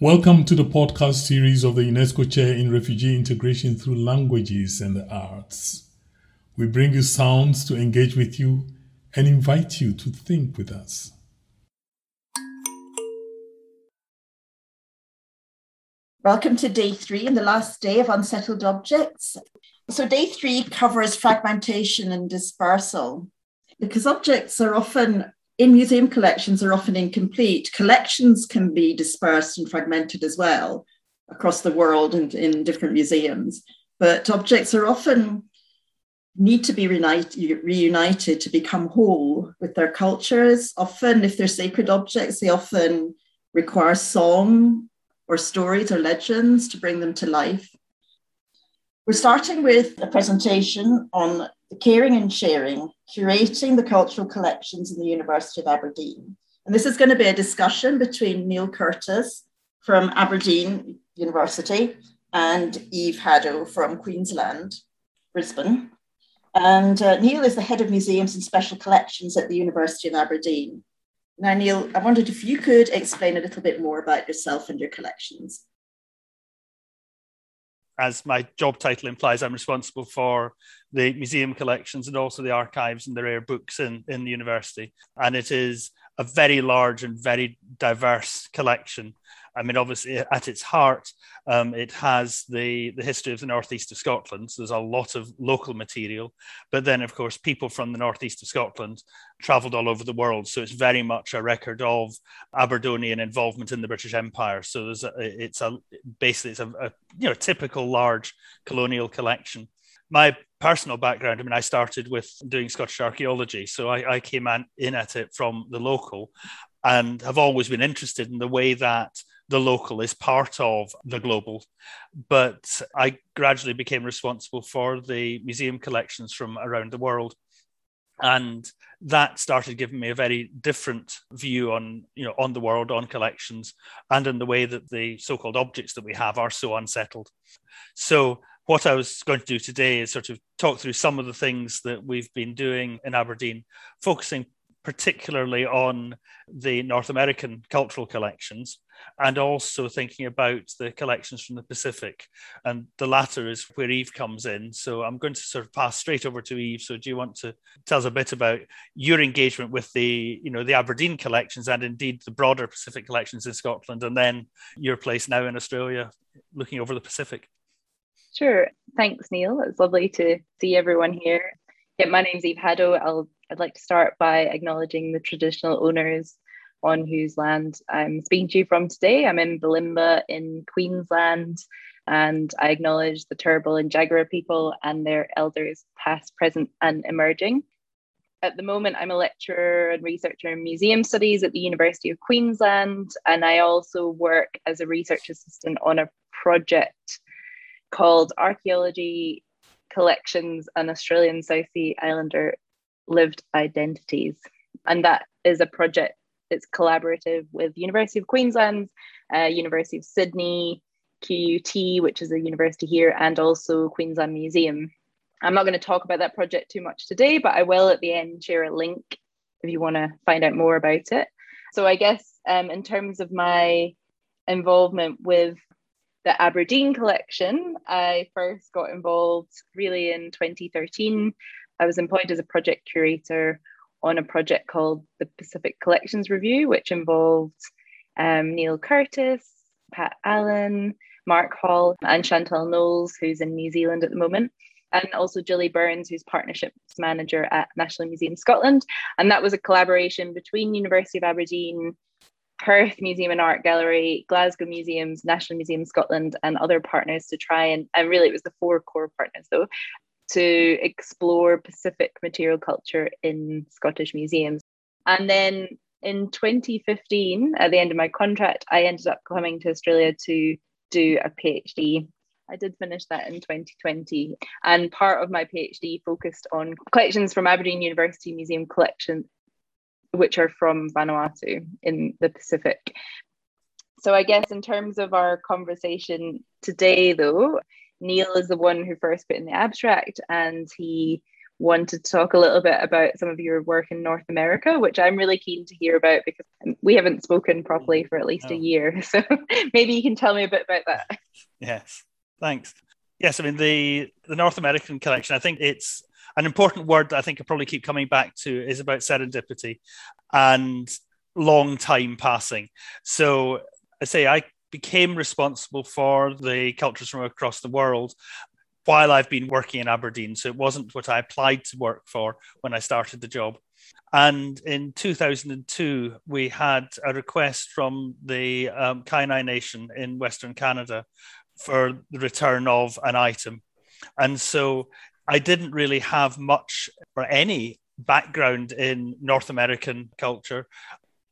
Welcome to the podcast series of the UNESCO Chair in Refugee Integration through Languages and the Arts. We bring you sounds to engage with you and invite you to think with us. Welcome to day three and the last day of unsettled objects. So, day three covers fragmentation and dispersal because objects are often in museum collections are often incomplete. Collections can be dispersed and fragmented as well across the world and in different museums, but objects are often need to be reunited, reunited to become whole with their cultures. Often, if they're sacred objects, they often require song or stories or legends to bring them to life. We're starting with a presentation on the caring and sharing, curating the cultural collections in the University of Aberdeen. And this is going to be a discussion between Neil Curtis from Aberdeen University and Eve Haddow from Queensland, Brisbane. And uh, Neil is the head of museums and special collections at the University of Aberdeen. Now, Neil, I wondered if you could explain a little bit more about yourself and your collections as my job title implies, I'm responsible for the museum collections and also the archives and the rare books in, in the university. And it is a very large and very diverse collection I mean, obviously, at its heart, um, it has the, the history of the northeast of Scotland. So there's a lot of local material. But then, of course, people from the northeast of Scotland travelled all over the world. So it's very much a record of Aberdonian involvement in the British Empire. So there's a, it's a basically it's a, a you know typical large colonial collection. My personal background, I mean, I started with doing Scottish archaeology. So I, I came in at it from the local and have always been interested in the way that the local is part of the global. But I gradually became responsible for the museum collections from around the world. And that started giving me a very different view on, you know, on the world, on collections, and in the way that the so-called objects that we have are so unsettled. So what I was going to do today is sort of talk through some of the things that we've been doing in Aberdeen, focusing particularly on the North American cultural collections and also thinking about the collections from the Pacific. And the latter is where Eve comes in. So I'm going to sort of pass straight over to Eve. So do you want to tell us a bit about your engagement with the, you know, the Aberdeen collections and indeed the broader Pacific collections in Scotland, and then your place now in Australia, looking over the Pacific? Sure. Thanks, Neil. It's lovely to see everyone here. Yeah, my name's Eve Haddow. I'll I'd like to start by acknowledging the traditional owners on whose land I'm speaking to you from today. I'm in Bulimba in Queensland, and I acknowledge the Turrbal and Jagera people and their elders, past, present, and emerging. At the moment, I'm a lecturer and researcher in museum studies at the University of Queensland, and I also work as a research assistant on a project called Archaeology Collections and Australian South Sea Islander lived identities. And that is a project that's collaborative with University of Queensland, uh, University of Sydney, QUT, which is a university here, and also Queensland Museum. I'm not going to talk about that project too much today, but I will at the end share a link if you want to find out more about it. So I guess um, in terms of my involvement with the Aberdeen collection, I first got involved really in 2013 I was employed as a project curator on a project called the Pacific Collections Review, which involved um, Neil Curtis, Pat Allen, Mark Hall, and Chantal Knowles, who's in New Zealand at the moment, and also Julie Burns, who's partnerships manager at National Museum Scotland. And that was a collaboration between University of Aberdeen, Perth Museum and Art Gallery, Glasgow Museums, National Museum Scotland, and other partners to try and, and really it was the four core partners though, to explore Pacific material culture in Scottish museums. And then in 2015, at the end of my contract, I ended up coming to Australia to do a PhD. I did finish that in 2020, and part of my PhD focused on collections from Aberdeen University Museum collection, which are from Vanuatu in the Pacific. So, I guess in terms of our conversation today, though, Neil is the one who first put in the abstract, and he wanted to talk a little bit about some of your work in North America, which I'm really keen to hear about because we haven't spoken properly for at least a year. So maybe you can tell me a bit about that. Yes, thanks. Yes, I mean the the North American collection. I think it's an important word that I think I probably keep coming back to is about serendipity and long time passing. So I say I became responsible for the cultures from across the world while I've been working in Aberdeen. So it wasn't what I applied to work for when I started the job. And in 2002, we had a request from the um, Kainai Nation in Western Canada for the return of an item. And so I didn't really have much or any background in North American culture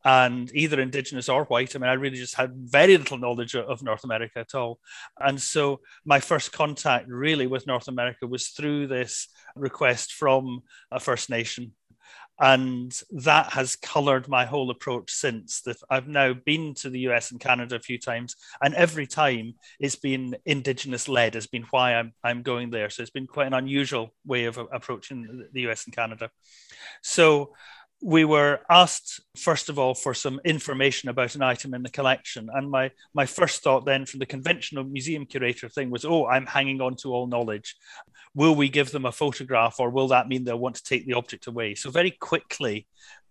and either indigenous or white. I mean, I really just had very little knowledge of North America at all. And so my first contact really with North America was through this request from a First Nation. And that has colored my whole approach since. That I've now been to the US and Canada a few times, and every time it's been Indigenous led, has been why I'm, I'm going there. So it's been quite an unusual way of approaching the US and Canada. So we were asked first of all for some information about an item in the collection. And my my first thought then from the conventional museum curator thing was oh i'm hanging on to all knowledge. Will we give them a photograph or will that mean they'll want to take the object away? So very quickly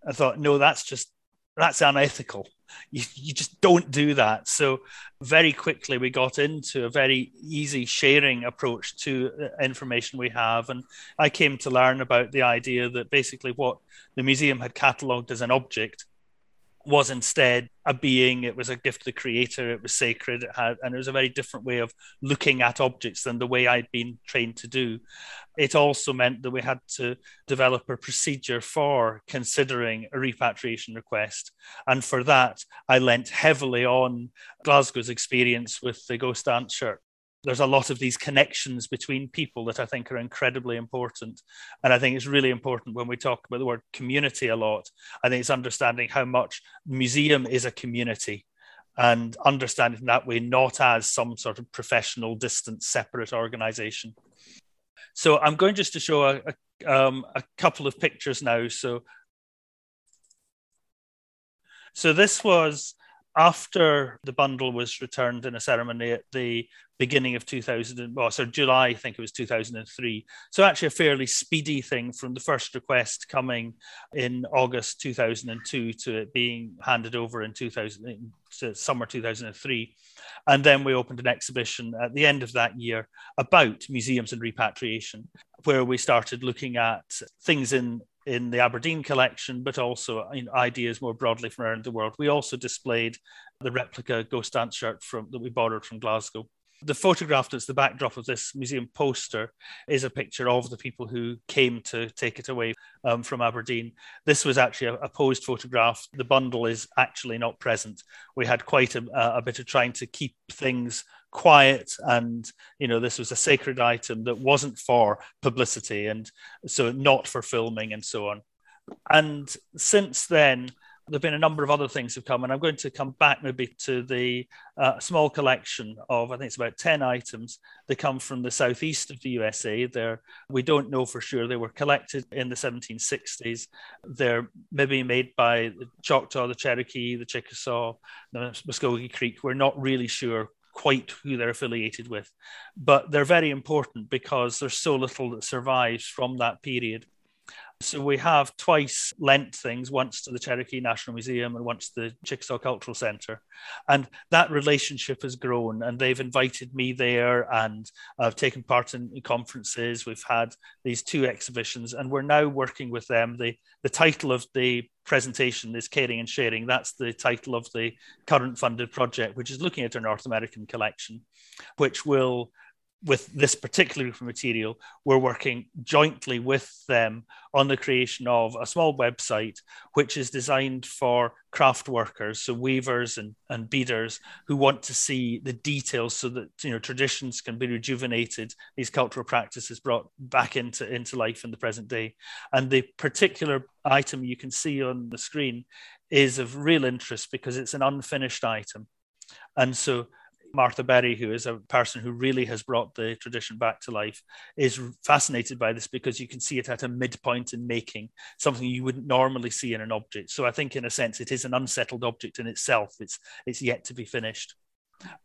i thought no that's just that's unethical you, you just don't do that. So very quickly we got into a very easy sharing approach to information we have. And i came to learn about the idea that basically what the museum had catalogued as an object was instead a being. It was a gift of the creator. It was sacred. It had, and it was a very different way of looking at objects than the way I'd been trained to do. It also meant that we had to develop a procedure for considering a repatriation request. And for that, I lent heavily on Glasgow's experience with the ghost dance shirt there's a lot of these connections between people that I think are incredibly important. And I think it's really important when we talk about the word community a lot. I think it's understanding how much museum is a community and understanding that way, not as some sort of professional, distant, separate organization. So I'm going just to show a, a, um, a couple of pictures now. So, so this was after the bundle was returned in a ceremony at the beginning of 2000, well, so July, I think it was 2003. So actually a fairly speedy thing from the first request coming in August 2002 to it being handed over in 2000, to summer 2003. And then we opened an exhibition at the end of that year about museums and repatriation, where we started looking at things in in the Aberdeen collection, but also you know, ideas more broadly from around the world. We also displayed the replica ghost dance shirt from that we borrowed from Glasgow. The photograph that's the backdrop of this museum poster is a picture of the people who came to take it away um, from Aberdeen. This was actually a, a, posed photograph. The bundle is actually not present. We had quite a, a bit of trying to keep things quiet and you know this was a sacred item that wasn't for publicity and so not for filming and so on and since then there have been a number of other things have come, and I'm going to come back maybe to the uh, small collection of I think it's about ten items. They come from the southeast of the USA. They're we don't know for sure. They were collected in the 1760s. They're maybe made by the Choctaw, the Cherokee, the Chickasaw, the Muskogee Creek. We're not really sure quite who they're affiliated with, but they're very important because there's so little that survives from that period. So we have twice lent things, once to the Cherokee National Museum and once to the Chickasaw Cultural Centre. And that relationship has grown and they've invited me there and I've taken part in conferences. We've had these two exhibitions and we're now working with them. The, the title of the presentation is Caring and Sharing. That's the title of the current funded project, which is looking at our North American collection, which will with this particular group of material, we're working jointly with them on the creation of a small website which is designed for craft workers, so weavers and, and beaders who want to see the details so that you know traditions can be rejuvenated, these cultural practices brought back into, into life in the present day. And the particular item you can see on the screen is of real interest because it's an unfinished item. And so Martha Berry, who is a person who really has brought the tradition back to life, is fascinated by this because you can see it at a midpoint in making, something you wouldn't normally see in an object. So I think, in a sense, it is an unsettled object in itself. It's it's yet to be finished.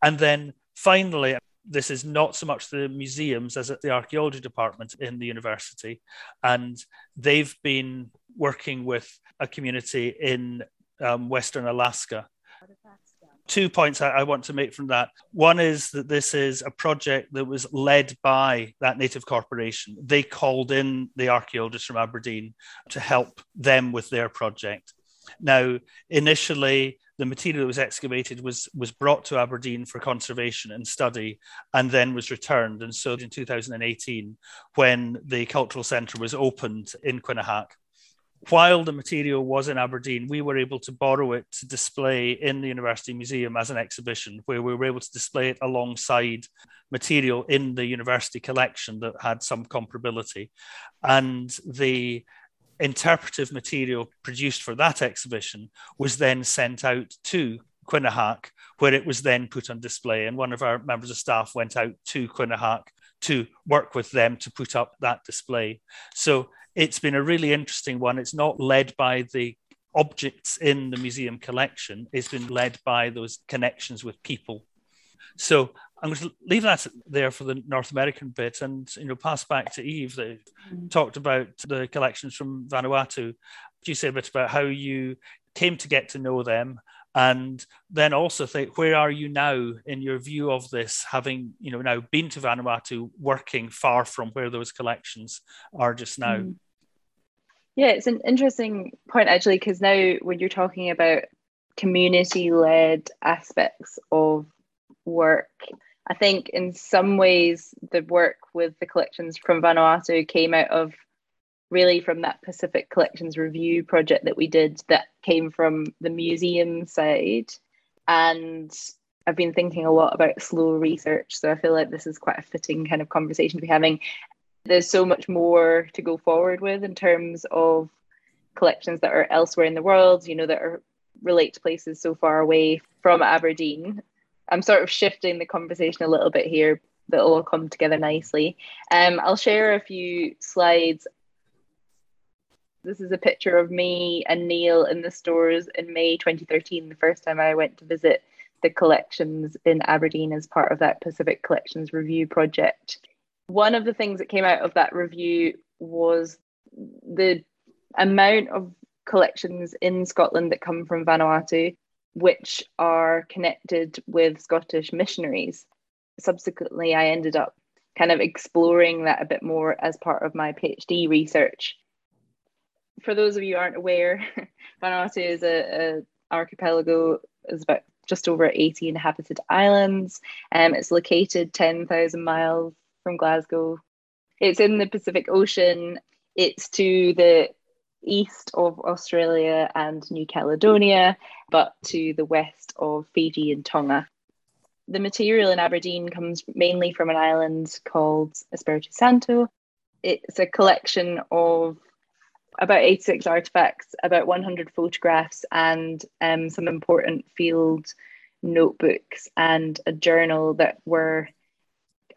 And then finally, this is not so much the museums as at the archaeology department in the university. And they've been working with a community in um, Western Alaska. Two points I, want to make from that. One is that this is a project that was led by that native corporation. They called in the archaeologists from Aberdeen to help them with their project. Now, initially, the material that was excavated was was brought to Aberdeen for conservation and study, and then was returned. And so, in 2018, when the cultural centre was opened in Quinhagak, while the material was in Aberdeen, we were able to borrow it to display in the University Museum as an exhibition, where we were able to display it alongside material in the university collection that had some comparability. And the interpretive material produced for that exhibition was then sent out to Quinhagak, where it was then put on display. And one of our members of staff went out to Quinhagak to work with them to put up that display. So it's been a really interesting one. It's not led by the objects in the museum collection, it's been led by those connections with people. So I'm going to leave that there for the North American bit and you know pass back to Eve that mm. talked about the collections from Vanuatu. Do you say a bit about how you came to get to know them and then also think where are you now in your view of this having you know now been to Vanuatu working far from where those collections are just now mm. yeah it's an interesting point actually because now when you're talking about community led aspects of work I think in some ways the work with the collections from Vanuatu came out of really from that Pacific Collections Review project that we did that came from the museum side. And I've been thinking a lot about slow research. So I feel like this is quite a fitting kind of conversation to be having. There's so much more to go forward with in terms of collections that are elsewhere in the world, you know, that are relate to places so far away from Aberdeen. I'm sort of shifting the conversation a little bit here that'll all come together nicely. Um, I'll share a few slides this is a picture of me and Neil in the stores in May 2013, the first time I went to visit the collections in Aberdeen as part of that Pacific Collections Review project. One of the things that came out of that review was the amount of collections in Scotland that come from Vanuatu, which are connected with Scottish missionaries. Subsequently, I ended up kind of exploring that a bit more as part of my PhD research for those of you aren't aware, Vanuatu is a, a archipelago. is about just over 80 inhabited islands. Um, it's located 10,000 miles from Glasgow. It's in the Pacific Ocean. It's to the east of Australia and New Caledonia, but to the west of Fiji and Tonga. The material in Aberdeen comes mainly from an island called Espiritu Santo. It's a collection of about 86 artifacts, about 100 photographs, and um, some important field notebooks and a journal that were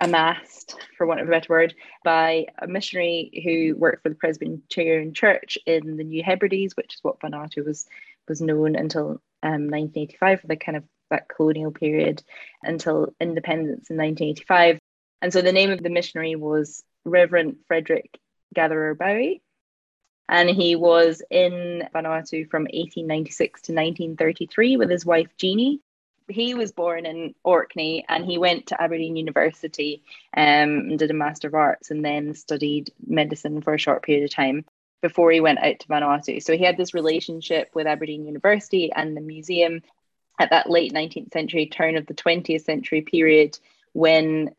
amassed, for want of a better word, by a missionary who worked for the Presbyterian Church in the New Hebrides, which is what Vanuatu was was known until um, 1985 for the kind of that colonial period until independence in 1985. And so the name of the missionary was Reverend Frederick Gatherer Bowie and he was in Vanuatu from 1896 to 1933 with his wife Jeannie. He was born in Orkney and he went to Aberdeen University um, and did a Master of Arts and then studied medicine for a short period of time before he went out to Vanuatu. So he had this relationship with Aberdeen University and the museum at that late 19th century, turn of the 20th century period when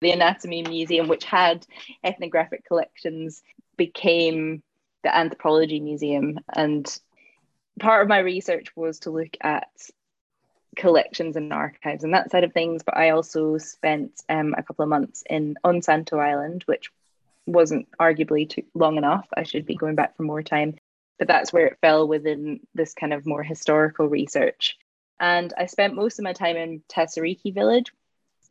the Anatomy Museum, which had ethnographic collections, became the Anthropology Museum. And part of my research was to look at collections and archives and that side of things. But I also spent um, a couple of months in on Santo Island, which wasn't arguably too long enough. I should be going back for more time. But that's where it fell within this kind of more historical research. And I spent most of my time in Tesariki village.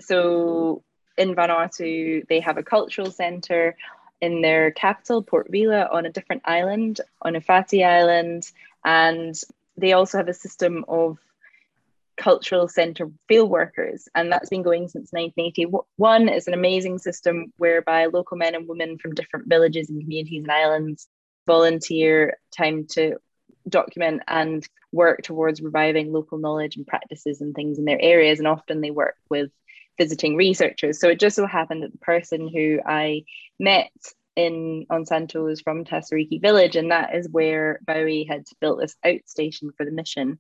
So in Vanuatu, they have a cultural centre in their capital, Port Vila, on a different island, on Efate Island. And they also have a system of cultural centre field workers, and that's been going since 1981. It's an amazing system whereby local men and women from different villages and communities and islands volunteer time to document and work towards reviving local knowledge and practices and things in their areas. And often they work with visiting researchers. So it just so happened that the person who I met in on Santo was from Tesariki village, and that is where Bowie had built this outstation for the mission.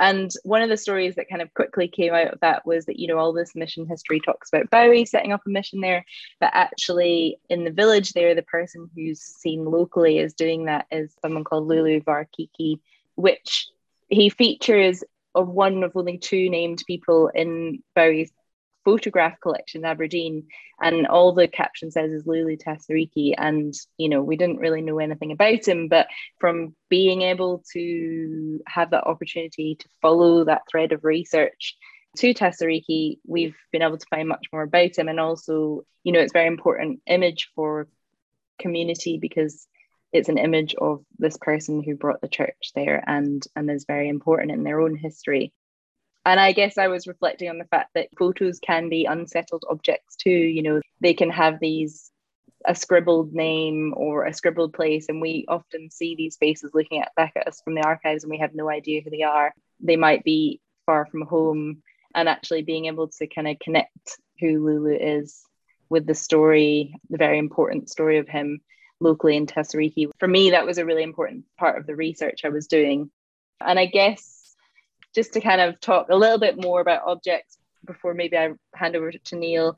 And one of the stories that kind of quickly came out of that was that, you know, all this mission history talks about Bowie setting up a mission there, but actually in the village there, the person who's seen locally as doing that is someone called Lulu Varkiki, which he features of one of only two named people in Bowie's photograph collection in Aberdeen, and all the caption says is Lulu Tesariki. And you know, we didn't really know anything about him, but from being able to have that opportunity to follow that thread of research to Tesariki, we've been able to find much more about him. And also, you know, it's very important image for community because it's an image of this person who brought the church there and and is very important in their own history and I guess I was reflecting on the fact that photos can be unsettled objects too. You know, they can have these a scribbled name or a scribbled place, and we often see these faces looking at back at us from the archives, and we have no idea who they are. They might be far from home, and actually being able to kind of connect who Lulu is with the story, the very important story of him locally in Tesariki. For me, that was a really important part of the research I was doing. And I guess just to kind of talk a little bit more about objects before maybe I hand over to Neil.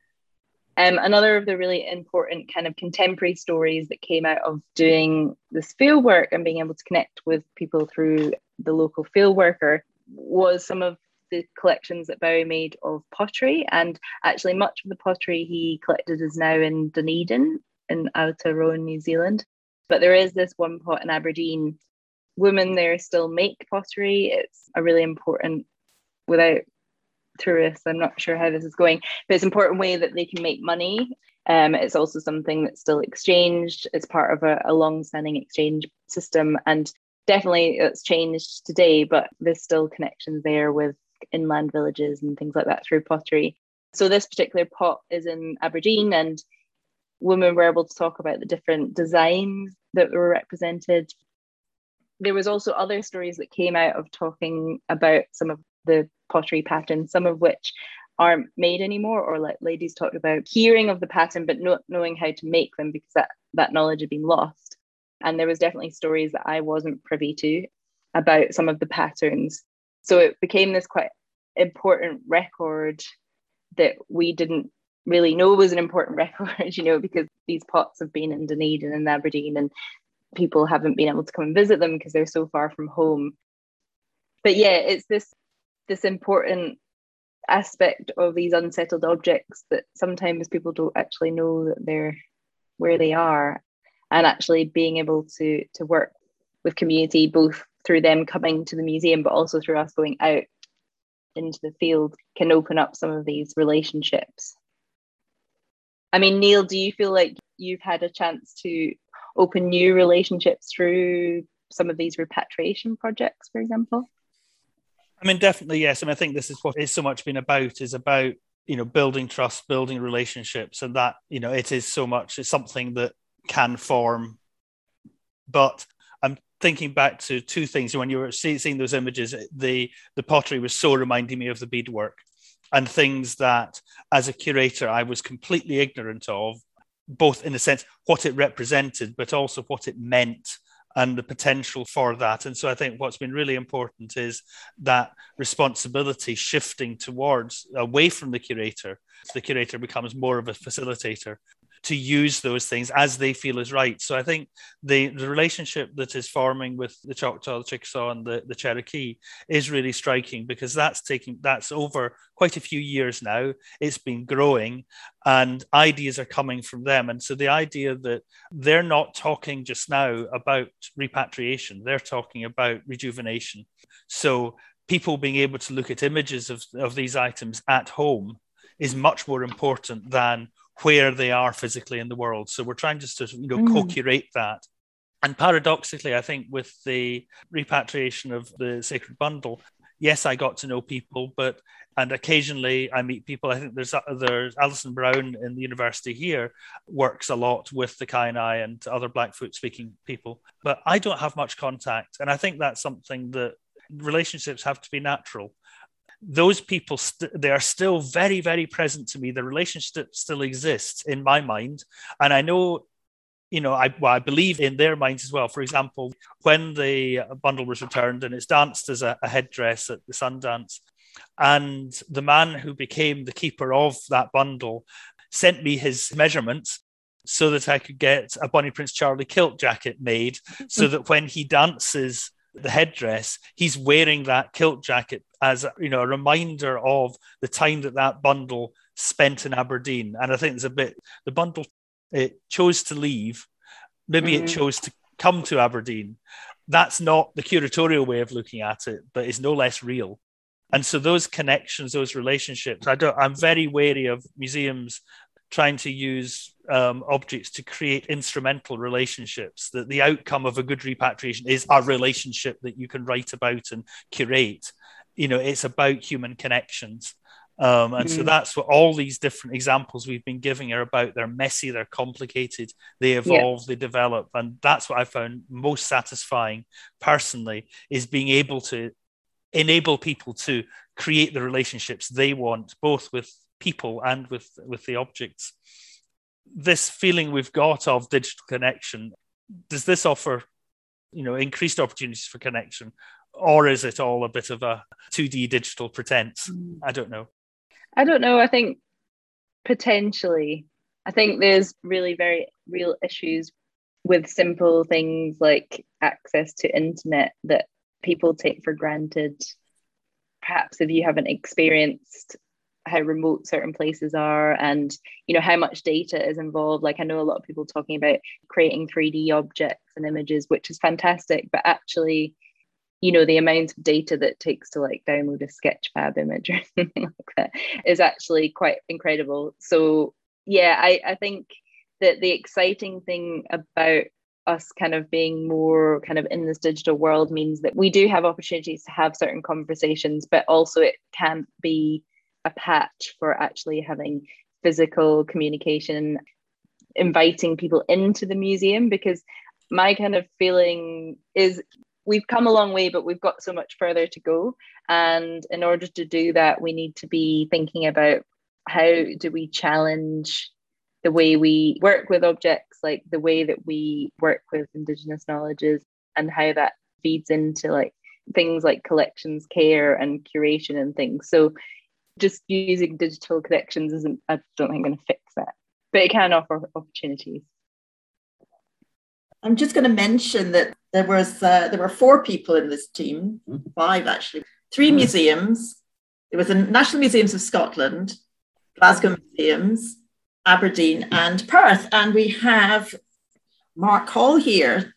Um, another of the really important kind of contemporary stories that came out of doing this field work and being able to connect with people through the local field worker was some of the collections that Bowie made of pottery. And actually, much of the pottery he collected is now in Dunedin in Aotearoa, New Zealand. But there is this one pot in Aberdeen women there still make pottery. It's a really important, without tourists, I'm not sure how this is going, but it's an important way that they can make money. Um, it's also something that's still exchanged. It's part of a, a long-standing exchange system, and definitely it's changed today. But there's still connections there with inland villages and things like that through pottery. So this particular pot is in Aberdeen, and women were able to talk about the different designs that were represented there was also other stories that came out of talking about some of the pottery patterns, some of which aren't made anymore, or like ladies talked about hearing of the pattern but not knowing how to make them because that that knowledge had been lost. And there was definitely stories that I wasn't privy to about some of the patterns. So it became this quite important record that we didn't really know was an important record, you know, because these pots have been in Dunedin and Aberdeen and people haven't been able to come and visit them because they're so far from home. But yeah it's this this important aspect of these unsettled objects that sometimes people don't actually know that they're where they are. And actually being able to to work with community both through them coming to the museum but also through us going out into the field can open up some of these relationships. I mean neil do you feel like you've had a chance to open new relationships through some of these repatriation projects, for example? I mean, definitely yes. I mean, I think this is what it's so much been about is about you know building trust, building relationships, and that you know it is so much. It's something that can form, but I'm thinking back to two things. When you were seeing those images, the the pottery was so reminding me of the beadwork and things that, as a curator, I was completely ignorant of both in a sense what it represented, but also what it meant and the potential for that. And so I think what's been really important is that responsibility shifting towards away from the curator. The curator becomes more of a facilitator to use those things as they feel is right. So I think the, the relationship that is forming with the Choctaw, the Chickasaw, and the, the Cherokee is really striking because that's taking that's over quite a few years now. It's been growing, and ideas are coming from them. And so the idea that they're not talking just now about repatriation, they're talking about rejuvenation. So people being able to look at images of, of these items at home is much more important than where they are physically in the world. So we're trying just to you know mm. co-curate that. And paradoxically, I think with the repatriation of the Sacred Bundle, yes, I got to know people, but and occasionally I meet people. I think there's there's Alison Brown in the university here works a lot with the Kainai and other Blackfoot speaking people, but I don't have much contact, and I think that's something that relationships have to be natural. Those people, st- they are still very, very present to me. The relationship still exists in my mind, and I know you know, I, well, I believe in their minds as well. For example, when the bundle was returned and it's danced as a, a headdress at the Sundance, and the man who became the keeper of that bundle sent me his measurements so that I could get a Bonnie Prince Charlie kilt jacket made so mm. that when he dances the headdress, he's wearing that kilt jacket as you know a reminder of the time that that bundle spent in Aberdeen. And I think there's a bit the bundle it chose to leave, maybe mm-hmm. it chose to come to Aberdeen. That's not the curatorial way of looking at it, but it's no less real. And so those connections, those relationships, I don't. I'm very wary of museums trying to use um, objects to create instrumental relationships. That the outcome of a good repatriation is a relationship that you can write about and curate. You know, it's about human connections. Um, and mm. so that's what all these different examples we've been giving are about. They're messy, they're complicated, they evolve, yeah. they develop. And that's what I found most satisfying personally is being able to enable people to create the relationships they want, both with people and with, with the objects. This feeling we've got of digital connection, does this offer you know increased opportunities for connection or is it all a bit of a 2D digital pretense? Mm. I don't know. I don't know. I think potentially, I think there's really very real issues with simple things like access to internet that people take for granted. Perhaps if you haven't experienced how remote certain places are and you know how much data is involved. Like i know a lot of people talking about creating 3d objects and images which is fantastic but actually you know the amount of data that takes to like download a sketchfab image or something like that is actually quite incredible. So yeah i i think that the exciting thing about us kind of being more kind of in this digital world means that we do have opportunities to have certain conversations but also it can't be a patch for actually having physical communication inviting people into the museum because my kind of feeling is we've come a long way, but we've got so much further to go. And in order to do that, we need to be thinking about how do we challenge the way we work with objects, like the way that we work with Indigenous knowledges, and how that feeds into like things like collections care and curation and things. So just using digital collections isn't, I don't think, going to fix that, but it can offer opportunities. I'm just going to mention that there was uh, there were four people in this team, five actually, three mm. museums. There was the National Museums of Scotland, Glasgow Museums, Aberdeen, and Perth, and we have Mark Hall here.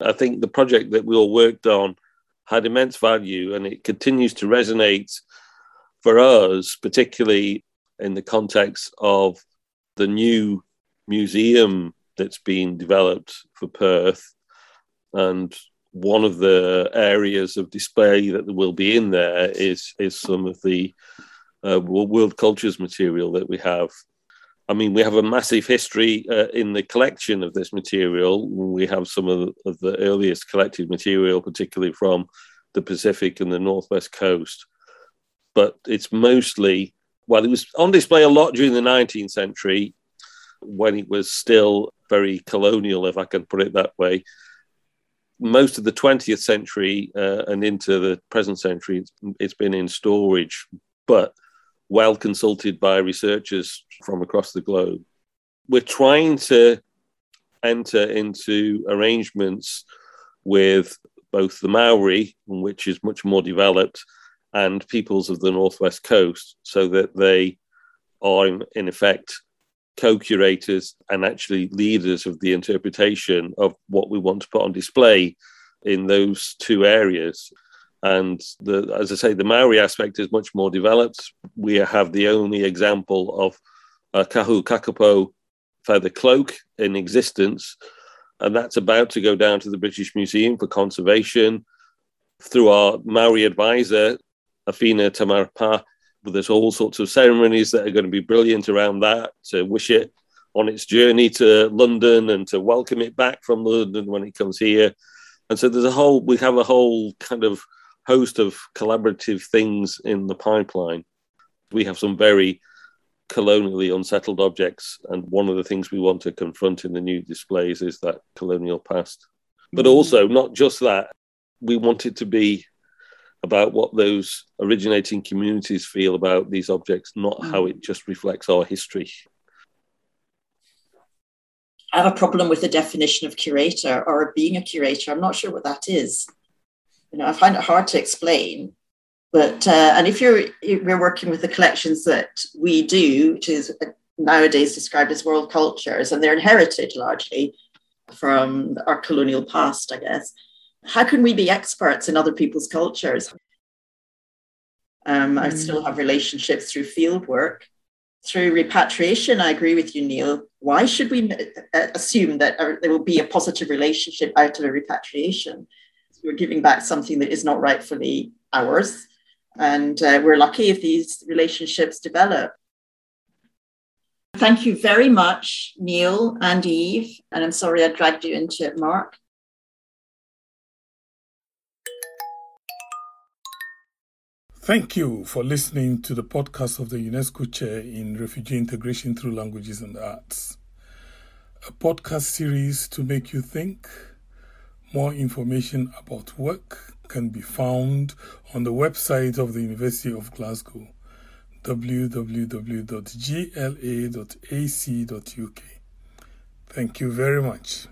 I think the project that we all worked on had immense value, and it continues to resonate for us, particularly in the context of the new museum that's being developed for Perth. And one of the areas of display that will be in there is, is some of the uh, world cultures material that we have. I mean, we have a massive history uh, in the collection of this material. We have some of the, of the earliest collected material, particularly from the Pacific and the Northwest coast. But it's mostly, well, it was on display a lot during the 19th century when it was still very colonial, if I can put it that way. Most of the 20th century uh, and into the present century, it's, it's been in storage, but well consulted by researchers from across the globe. We're trying to enter into arrangements with both the Maori, which is much more developed, and peoples of the Northwest Coast, so that they are, in effect, co-curators and actually leaders of the interpretation of what we want to put on display in those two areas. And the, as I say, the Maori aspect is much more developed. We have the only example of a kahu kakapo feather cloak in existence, and that's about to go down to the British Museum for conservation. Through our Maori advisor, Awhina Tamarapa, there's all sorts of ceremonies that are going to be brilliant around that to wish it on its journey to London and to welcome it back from London when it comes here. And so there's a whole, we have a whole kind of host of collaborative things in the pipeline. We have some very colonially unsettled objects, and one of the things we want to confront in the new displays is that colonial past. But mm-hmm. also, not just that, we want it to be about what those originating communities feel about these objects, not mm. how it just reflects our history. I have a problem with the definition of curator or being a curator. I'm not sure what that is. You know, I find it hard to explain. But uh, and if you're we're working with the collections that we do, which is nowadays described as world cultures, and they're inherited largely from our colonial past, I guess. How can we be experts in other people's cultures? Um, I mm. still have relationships through field work, through repatriation. I agree with you, Neil. Why should we uh, assume that uh, there will be a positive relationship out of a repatriation? We're giving back something that is not rightfully ours and uh, we're lucky if these relationships develop. Thank you very much, Neil and Eve. And I'm sorry I dragged you into it, Mark. Thank you for listening to the podcast of the UNESCO Chair in Refugee Integration Through Languages and Arts, a podcast series to make you think. More information about work can be found on the website of the University of Glasgow www.gla.ac.uk. Thank you very much.